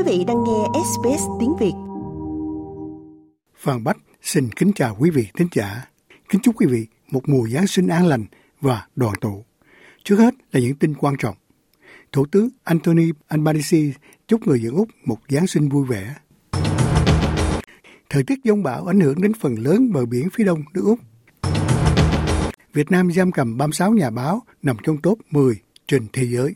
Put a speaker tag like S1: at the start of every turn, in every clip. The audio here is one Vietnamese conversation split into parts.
S1: Quý vị đang nghe SBS tiếng Việt.
S2: Phan Bách xin kính chào quý vị thính giả. Kính chúc quý vị một mùa Giáng sinh an lành và đoàn tụ. Trước hết là những tin quan trọng. Thủ tướng Anthony Albanese chúc người dân Úc một Giáng sinh vui vẻ. Thời tiết giông bão ảnh hưởng đến phần lớn bờ biển phía đông nước Úc. Việt Nam giam cầm 36 nhà báo nằm trong top 10 trên thế giới.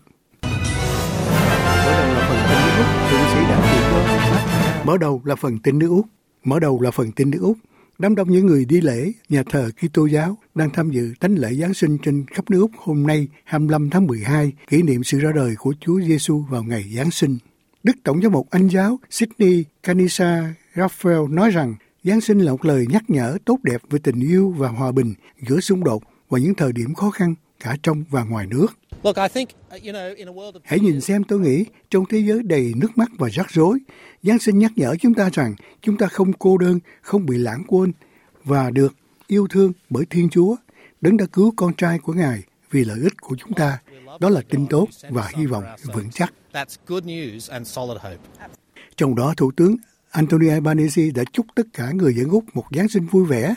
S2: Mở đầu là phần tin nước Úc. Mở đầu là phần tin nước Úc. Đám đông những người đi lễ, nhà thờ Kitô giáo đang tham dự thánh lễ Giáng sinh trên khắp nước Úc hôm nay 25 tháng 12 kỷ niệm sự ra đời của Chúa Giêsu vào ngày Giáng sinh. Đức Tổng giám mục Anh giáo Sydney Canisa Raphael nói rằng, Giáng sinh là một lời nhắc nhở tốt đẹp về tình yêu và hòa bình giữa xung đột và những thời điểm khó khăn cả trong và ngoài nước. Uh, Hãy nhìn xem tôi nghĩ trong thế giới đầy nước mắt và rắc rối, Giáng sinh nhắc nhở chúng ta rằng chúng ta không cô đơn, không bị lãng quên và được yêu thương bởi Thiên Chúa, đấng đã cứu con trai của Ngài vì lợi ích của chúng ta. Đó là tin tốt và hy vọng vững chắc. Trong đó, Thủ tướng Anthony Albanese đã chúc tất cả người dân Úc một Giáng sinh vui vẻ,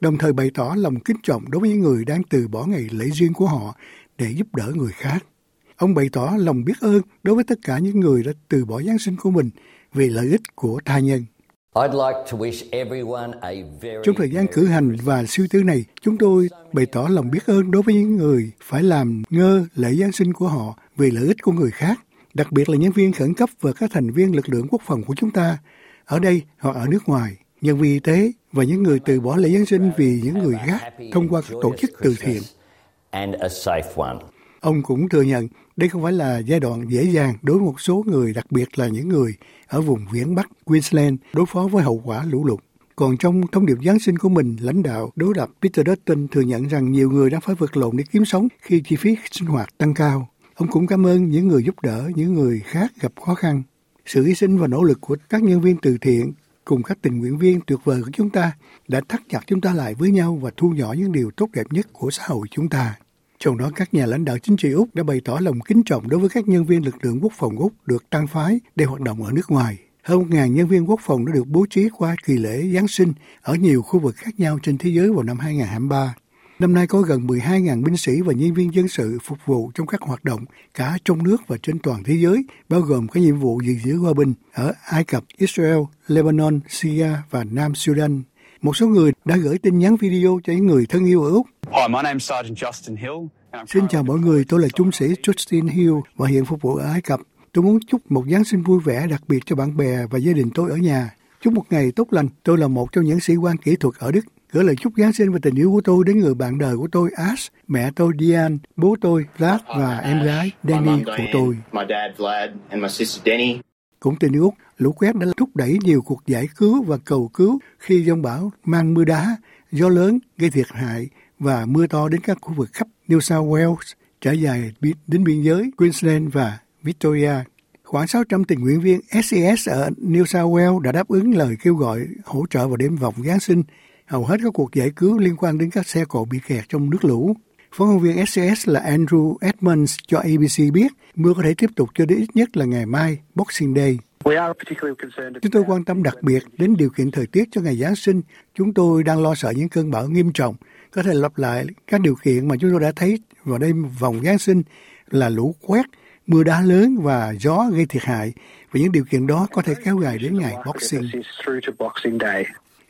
S2: đồng thời bày tỏ lòng kính trọng đối với những người đang từ bỏ ngày lễ riêng của họ để giúp đỡ người khác. Ông bày tỏ lòng biết ơn đối với tất cả những người đã từ bỏ Giáng sinh của mình vì lợi ích của tha nhân. Trong thời gian cử hành và suy tư này, chúng tôi bày tỏ lòng biết ơn đối với những người phải làm ngơ lễ Giáng sinh của họ vì lợi ích của người khác, đặc biệt là nhân viên khẩn cấp và các thành viên lực lượng quốc phòng của chúng ta, ở đây hoặc ở nước ngoài, nhân viên y tế và những người từ bỏ lễ Giáng sinh vì những người khác thông qua các tổ chức từ thiện. Ông cũng thừa nhận đây không phải là giai đoạn dễ dàng đối với một số người, đặc biệt là những người ở vùng viễn Bắc Queensland đối phó với hậu quả lũ lụt. Còn trong thông điệp Giáng sinh của mình, lãnh đạo đối lập Peter Dutton thừa nhận rằng nhiều người đang phải vật lộn để kiếm sống khi chi phí sinh hoạt tăng cao. Ông cũng cảm ơn những người giúp đỡ những người khác gặp khó khăn. Sự hy sinh và nỗ lực của các nhân viên từ thiện cùng các tình nguyện viên tuyệt vời của chúng ta đã thắt chặt chúng ta lại với nhau và thu nhỏ những điều tốt đẹp nhất của xã hội chúng ta. Trong đó, các nhà lãnh đạo chính trị Úc đã bày tỏ lòng kính trọng đối với các nhân viên lực lượng quốc phòng Úc được tăng phái để hoạt động ở nước ngoài. Hơn 1.000 nhân viên quốc phòng đã được bố trí qua kỳ lễ Giáng sinh ở nhiều khu vực khác nhau trên thế giới vào năm 2023. Năm nay có gần 12.000 binh sĩ và nhân viên dân sự phục vụ trong các hoạt động cả trong nước và trên toàn thế giới, bao gồm các nhiệm vụ gìn giữ hòa bình ở Ai Cập, Israel, Lebanon, Syria và Nam Sudan. Một số người đã gửi tin nhắn video cho những người thân yêu ở Úc. Hi, my name's Sergeant Justin Hill. Xin chào mọi người, tôi là trung sĩ Justin Hill và hiện phục vụ ở Ai Cập. Tôi muốn chúc một Giáng sinh vui vẻ đặc biệt cho bạn bè và gia đình tôi ở nhà. Chúc một ngày tốt lành. Tôi là một trong những sĩ quan kỹ thuật ở Đức gửi lời chúc Giáng sinh và tình yêu của tôi đến người bạn đời của tôi Ash, mẹ tôi Diane, bố tôi Vlad và em gái Danny của tôi. Cũng từ nước Úc, lũ quét đã thúc đẩy nhiều cuộc giải cứu và cầu cứu khi giông bão mang mưa đá, gió lớn gây thiệt hại và mưa to đến các khu vực khắp New South Wales, trải dài đến biên giới Queensland và Victoria. Khoảng 600 tình nguyện viên SES ở New South Wales đã đáp ứng lời kêu gọi hỗ trợ vào đêm vòng Giáng sinh hầu hết các cuộc giải cứu liên quan đến các xe cộ bị kẹt trong nước lũ. Phó ngôn viên SCS là Andrew Edmonds cho ABC biết mưa có thể tiếp tục cho đến ít nhất là ngày mai, Boxing Day. Chúng tôi quan tâm đặc biệt đến điều kiện thời tiết cho ngày Giáng sinh. Chúng tôi đang lo sợ những cơn bão nghiêm trọng có thể lặp lại các điều kiện mà chúng tôi đã thấy vào đêm vòng Giáng sinh là lũ quét, mưa đá lớn và gió gây thiệt hại. Và những điều kiện đó có thể kéo dài đến ngày Boxing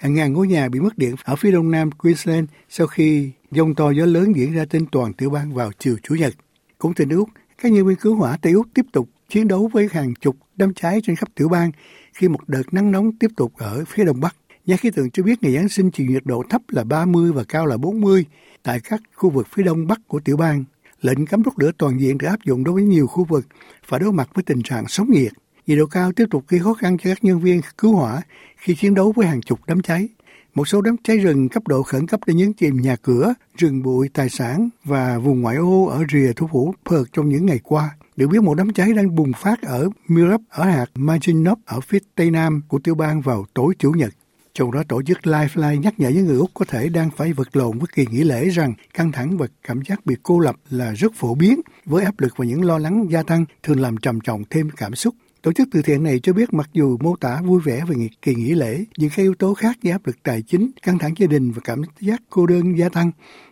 S2: hàng ngàn ngôi nhà bị mất điện ở phía đông nam Queensland sau khi dông to gió lớn diễn ra trên toàn tiểu bang vào chiều Chủ nhật. Cũng từ Úc, các nhân viên cứu hỏa Tây Úc tiếp tục chiến đấu với hàng chục đám cháy trên khắp tiểu bang khi một đợt nắng nóng tiếp tục ở phía đông bắc. Nhà khí tượng cho biết ngày Giáng sinh chịu nhiệt độ thấp là 30 và cao là 40 tại các khu vực phía đông bắc của tiểu bang. Lệnh cấm đốt lửa toàn diện được áp dụng đối với nhiều khu vực và đối mặt với tình trạng sóng nhiệt. Nhiệt độ cao tiếp tục gây khó khăn cho các nhân viên cứu hỏa khi chiến đấu với hàng chục đám cháy. Một số đám cháy rừng cấp độ khẩn cấp đã nhấn chìm nhà cửa, rừng bụi, tài sản và vùng ngoại ô ở rìa thủ phủ Perth trong những ngày qua. Được biết một đám cháy đang bùng phát ở Mirup ở hạt Maginop ở phía tây nam của tiểu bang vào tối Chủ nhật. Trong đó tổ chức Lifeline nhắc nhở những người Úc có thể đang phải vật lộn với kỳ nghỉ lễ rằng căng thẳng và cảm giác bị cô lập là rất phổ biến với áp lực và những lo lắng gia tăng thường làm trầm trọng thêm cảm xúc Tổ chức từ thiện này cho biết mặc dù mô tả vui vẻ về kỳ nghỉ lễ, những các yếu tố khác như áp lực tài chính, căng thẳng gia đình và cảm giác cô đơn gia tăng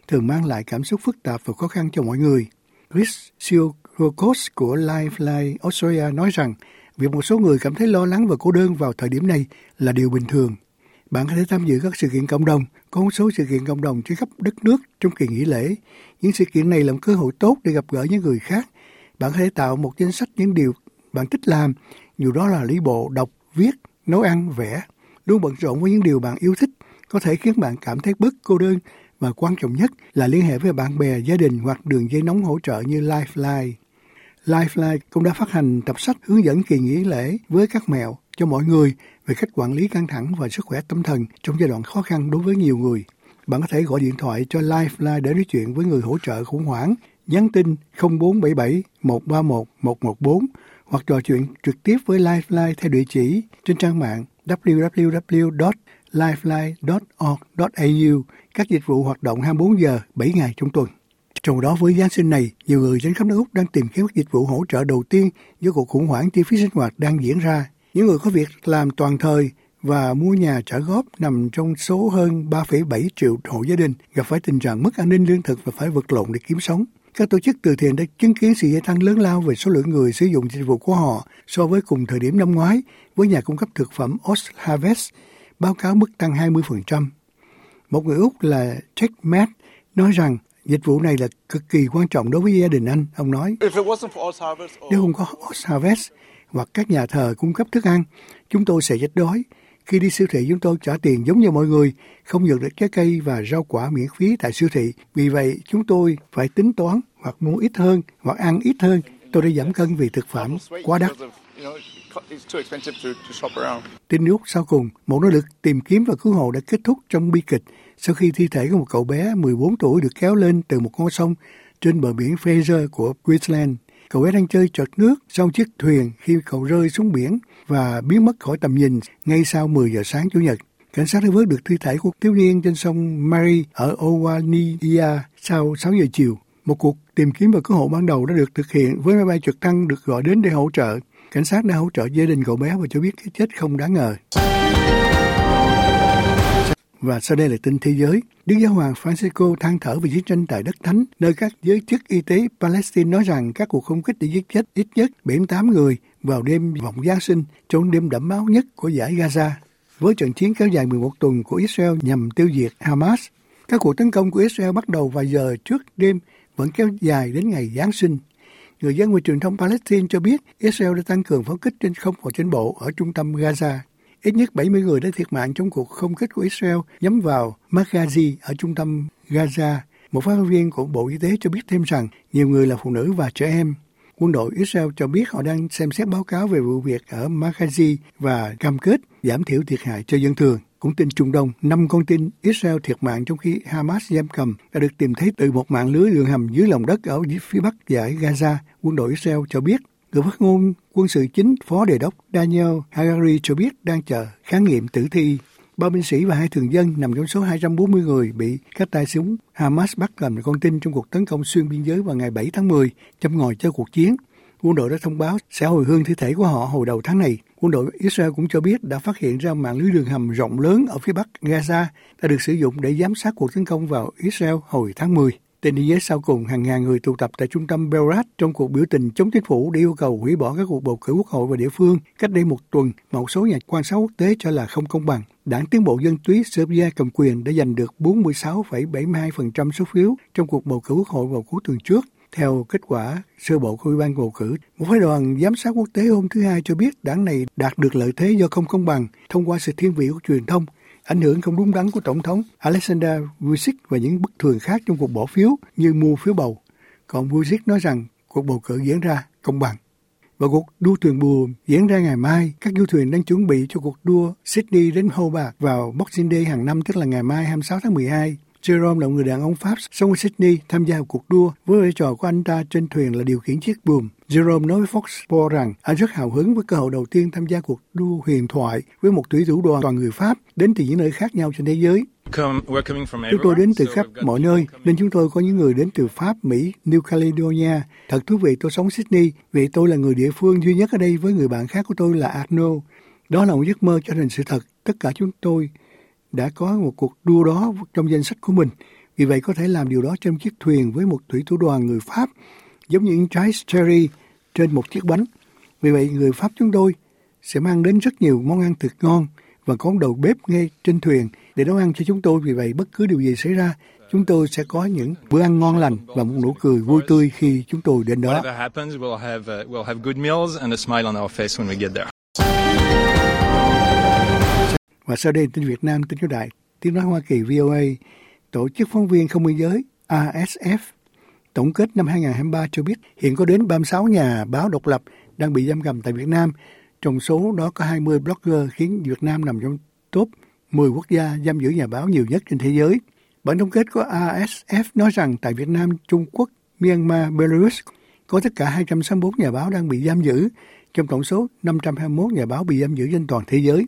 S2: thường mang lại cảm xúc phức tạp và khó khăn cho mọi người. Chris Siokos của Lifeline Australia nói rằng việc một số người cảm thấy lo lắng và cô đơn vào thời điểm này là điều bình thường. Bạn có thể tham dự các sự kiện cộng đồng, có một số sự kiện cộng đồng trên khắp đất nước trong kỳ nghỉ lễ. Những sự kiện này là một cơ hội tốt để gặp gỡ những người khác. Bạn có thể tạo một danh sách những điều bạn thích làm, dù đó là lý bộ, đọc, viết, nấu ăn, vẽ. Luôn bận rộn với những điều bạn yêu thích có thể khiến bạn cảm thấy bớt cô đơn và quan trọng nhất là liên hệ với bạn bè, gia đình hoặc đường dây nóng hỗ trợ như Lifeline. Lifeline cũng đã phát hành tập sách hướng dẫn kỳ nghỉ lễ với các mẹo cho mọi người về cách quản lý căng thẳng và sức khỏe tâm thần trong giai đoạn khó khăn đối với nhiều người. Bạn có thể gọi điện thoại cho Lifeline để nói chuyện với người hỗ trợ khủng hoảng, nhắn tin 0477 131 114 hoặc trò chuyện trực tiếp với Lifeline theo địa chỉ trên trang mạng www.lifeline.org.au các dịch vụ hoạt động 24 giờ 7 ngày trong tuần. Trong đó với Giáng sinh này, nhiều người trên khắp nước Úc đang tìm kiếm các dịch vụ hỗ trợ đầu tiên do cuộc khủng hoảng chi phí sinh hoạt đang diễn ra. Những người có việc làm toàn thời và mua nhà trả góp nằm trong số hơn 3,7 triệu hộ gia đình gặp phải tình trạng mất an ninh lương thực và phải vật lộn để kiếm sống. Các tổ chức từ thiện đã chứng kiến sự gia tăng lớn lao về số lượng người sử dụng dịch vụ của họ so với cùng thời điểm năm ngoái với nhà cung cấp thực phẩm Ost Harvest báo cáo mức tăng 20%. Một người Úc là Jack Matt nói rằng dịch vụ này là cực kỳ quan trọng đối với gia đình anh. Ông nói, nếu không có Ost Harvest hoặc các nhà thờ cung cấp thức ăn, chúng tôi sẽ chết đói. Khi đi siêu thị chúng tôi trả tiền giống như mọi người, không nhận được trái cây và rau quả miễn phí tại siêu thị. Vì vậy chúng tôi phải tính toán hoặc mua ít hơn hoặc ăn ít hơn. Tôi đã giảm cân vì thực phẩm quá đắt. Tin Úc sau cùng, một nỗ lực tìm kiếm và cứu hộ đã kết thúc trong bi kịch sau khi thi thể của một cậu bé 14 tuổi được kéo lên từ một con sông trên bờ biển Fraser của Queensland. Cậu bé đang chơi trượt nước sau chiếc thuyền khi cậu rơi xuống biển và biến mất khỏi tầm nhìn ngay sau 10 giờ sáng Chủ nhật. Cảnh sát đã vớt được thi thể của thiếu niên trên sông Mary ở Owaniya sau 6 giờ chiều. Một cuộc tìm kiếm và cứu hộ ban đầu đã được thực hiện với máy bay trực thăng được gọi đến để hỗ trợ. Cảnh sát đã hỗ trợ gia đình cậu bé và cho biết cái chết không đáng ngờ. Và sau đây là tin thế giới. Đức Giáo hoàng Francisco than thở về chiến tranh tại đất thánh, nơi các giới chức y tế Palestine nói rằng các cuộc không kích đã giết chết ít nhất 78 người vào đêm vọng Giáng sinh trong đêm đẫm máu nhất của giải Gaza. Với trận chiến kéo dài 11 tuần của Israel nhằm tiêu diệt Hamas, các cuộc tấn công của Israel bắt đầu vài giờ trước đêm vẫn kéo dài đến ngày Giáng sinh. Người dân và truyền thông Palestine cho biết Israel đã tăng cường pháo kích trên không và trên bộ ở trung tâm Gaza. Ít nhất 70 người đã thiệt mạng trong cuộc không kích của Israel nhắm vào Maghazi ở trung tâm Gaza. Một phát viên của Bộ Y tế cho biết thêm rằng nhiều người là phụ nữ và trẻ em. Quân đội Israel cho biết họ đang xem xét báo cáo về vụ việc ở Maghazi và cam kết giảm thiểu thiệt hại cho dân thường. Cũng tin Trung Đông, năm con tin Israel thiệt mạng trong khi Hamas giam cầm đã được tìm thấy từ một mạng lưới đường hầm dưới lòng đất ở phía bắc giải Gaza. Quân đội Israel cho biết Người phát ngôn quân sự chính Phó Đề đốc Daniel Hagari cho biết đang chờ khám nghiệm tử thi. Ba binh sĩ và hai thường dân nằm trong số 240 người bị các tay súng Hamas bắt làm con tin trong cuộc tấn công xuyên biên giới vào ngày 7 tháng 10, châm ngòi cho cuộc chiến. Quân đội đã thông báo sẽ hồi hương thi thể của họ hồi đầu tháng này. Quân đội Israel cũng cho biết đã phát hiện ra mạng lưới đường hầm rộng lớn ở phía bắc Gaza đã được sử dụng để giám sát cuộc tấn công vào Israel hồi tháng 10. Tên đi giới sau cùng, hàng ngàn người tụ tập tại trung tâm Belrat trong cuộc biểu tình chống chính phủ để yêu cầu hủy bỏ các cuộc bầu cử quốc hội và địa phương cách đây một tuần mà một số nhà quan sát quốc tế cho là không công bằng. Đảng Tiến bộ Dân túy Serbia cầm quyền đã giành được 46,72% số phiếu trong cuộc bầu cử quốc hội vào cuối tuần trước. Theo kết quả sơ bộ của Ủy ban bầu cử, một phái đoàn giám sát quốc tế hôm thứ Hai cho biết đảng này đạt được lợi thế do không công bằng thông qua sự thiên vị của truyền thông ảnh hưởng không đúng đắn của Tổng thống Alexander Vucic và những bất thường khác trong cuộc bỏ phiếu như mua phiếu bầu. Còn Vucic nói rằng cuộc bầu cử diễn ra công bằng. Và cuộc đua thuyền buồm diễn ra ngày mai. Các du thuyền đang chuẩn bị cho cuộc đua Sydney đến Hobart vào Boxing Day hàng năm tức là ngày mai 26 tháng 12. Jerome là người đàn ông Pháp sống ở Sydney tham gia cuộc đua với vai trò của anh ta trên thuyền là điều khiển chiếc buồm. Jerome nói với Fox Sports rằng anh rất hào hứng với cơ hội đầu tiên tham gia cuộc đua huyền thoại với một thủy thủ đoàn toàn người Pháp đến từ những nơi khác nhau trên thế giới. Chúng tôi đến từ khắp mọi nơi, nên chúng tôi có những người đến từ Pháp, Mỹ, New Caledonia. Thật thú vị tôi sống Sydney, vì tôi là người địa phương duy nhất ở đây với người bạn khác của tôi là Arno. Đó là một giấc mơ cho thành sự thật. Tất cả chúng tôi đã có một cuộc đua đó trong danh sách của mình. Vì vậy có thể làm điều đó trên chiếc thuyền với một thủy thủ đoàn người Pháp, giống như những trái cherry trên một chiếc bánh. Vì vậy người Pháp chúng tôi sẽ mang đến rất nhiều món ăn thật ngon và có đầu bếp ngay trên thuyền để nấu ăn cho chúng tôi. Vì vậy bất cứ điều gì xảy ra, chúng tôi sẽ có những bữa ăn ngon lành và một nụ cười vui tươi khi chúng tôi đến đó. Và sau đây tin Việt Nam, tin Chúa Đại, tiếng nói Hoa Kỳ VOA, Tổ chức phóng viên không biên giới ASF tổng kết năm 2023 cho biết hiện có đến 36 nhà báo độc lập đang bị giam cầm tại Việt Nam. Trong số đó có 20 blogger khiến Việt Nam nằm trong top 10 quốc gia giam giữ nhà báo nhiều nhất trên thế giới. Bản tổng kết của ASF nói rằng tại Việt Nam, Trung Quốc, Myanmar, Belarus có tất cả 264 nhà báo đang bị giam giữ, trong tổng số 521 nhà báo bị giam giữ trên toàn thế giới.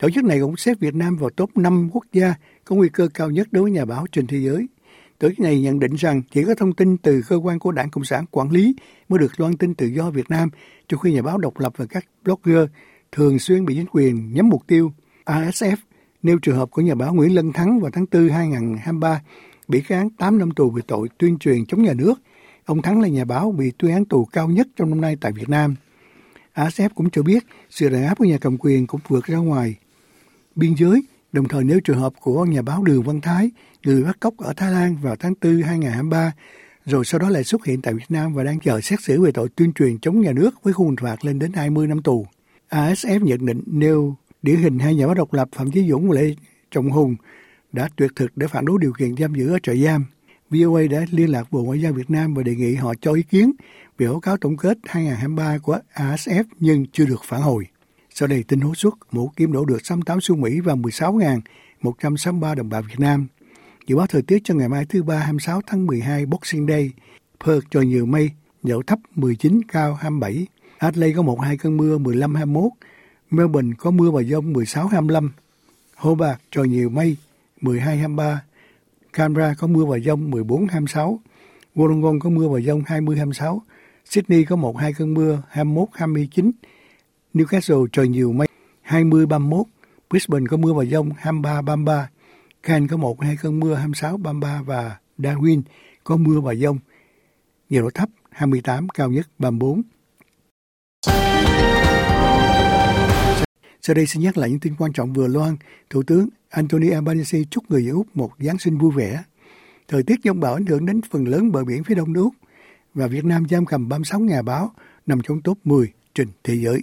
S2: Tổ chức này cũng xếp Việt Nam vào top 5 quốc gia có nguy cơ cao nhất đối với nhà báo trên thế giới. Tổ chức này nhận định rằng chỉ có thông tin từ cơ quan của Đảng Cộng sản quản lý mới được loan tin tự do Việt Nam, trong khi nhà báo độc lập và các blogger thường xuyên bị chính quyền nhắm mục tiêu. ASF nêu trường hợp của nhà báo Nguyễn Lân Thắng vào tháng 4 2023 bị án 8 năm tù về tội tuyên truyền chống nhà nước. Ông Thắng là nhà báo bị tuyên án tù cao nhất trong năm nay tại Việt Nam. ASF cũng cho biết sự đàn áp của nhà cầm quyền cũng vượt ra ngoài biên giới, đồng thời nêu trường hợp của nhà báo Đường Văn Thái, người bắt cóc ở Thái Lan vào tháng 4 2023, rồi sau đó lại xuất hiện tại Việt Nam và đang chờ xét xử về tội tuyên truyền chống nhà nước với khung phạt lên đến 20 năm tù. ASF nhận định nêu điển hình hai nhà báo độc lập Phạm Chí Dũng và Lê Trọng Hùng đã tuyệt thực để phản đối điều kiện giam giữ ở trại giam. VOA đã liên lạc Bộ Ngoại giao Việt Nam và đề nghị họ cho ý kiến về báo cáo tổng kết 2023 của ASF nhưng chưa được phản hồi. Sau đây tin hối suất, mũ kim đổ được 68 xu Mỹ và 16.163 đồng bạc Việt Nam. Dự báo thời tiết cho ngày mai thứ ba 26 tháng 12 Boxing Day. Perth trời nhiều mây, dậu thấp 19, cao 27. Adelaide có một hai cơn mưa 15-21. Melbourne có mưa và dông 16-25. Hobart trời nhiều mây 12-23. Canberra có mưa và dông 14-26. Wollongong có mưa và dông 20-26. Sydney có một hai cơn mưa 21-29. Newcastle trời nhiều mây 20-31. Brisbane có mưa và dông 23-33. Cairns có một hai cơn mưa 26-33 và Darwin có mưa và dông. Nhiệt độ thấp 28, cao nhất 34. Sau đây xin nhắc lại những tin quan trọng vừa loan. Thủ tướng Anthony Albanese chúc người dân Úc một Giáng sinh vui vẻ. Thời tiết dông bão ảnh hưởng đến phần lớn bờ biển phía đông nước Úc và Việt Nam giam cầm 36 nhà báo nằm trong top 10 trên thế giới.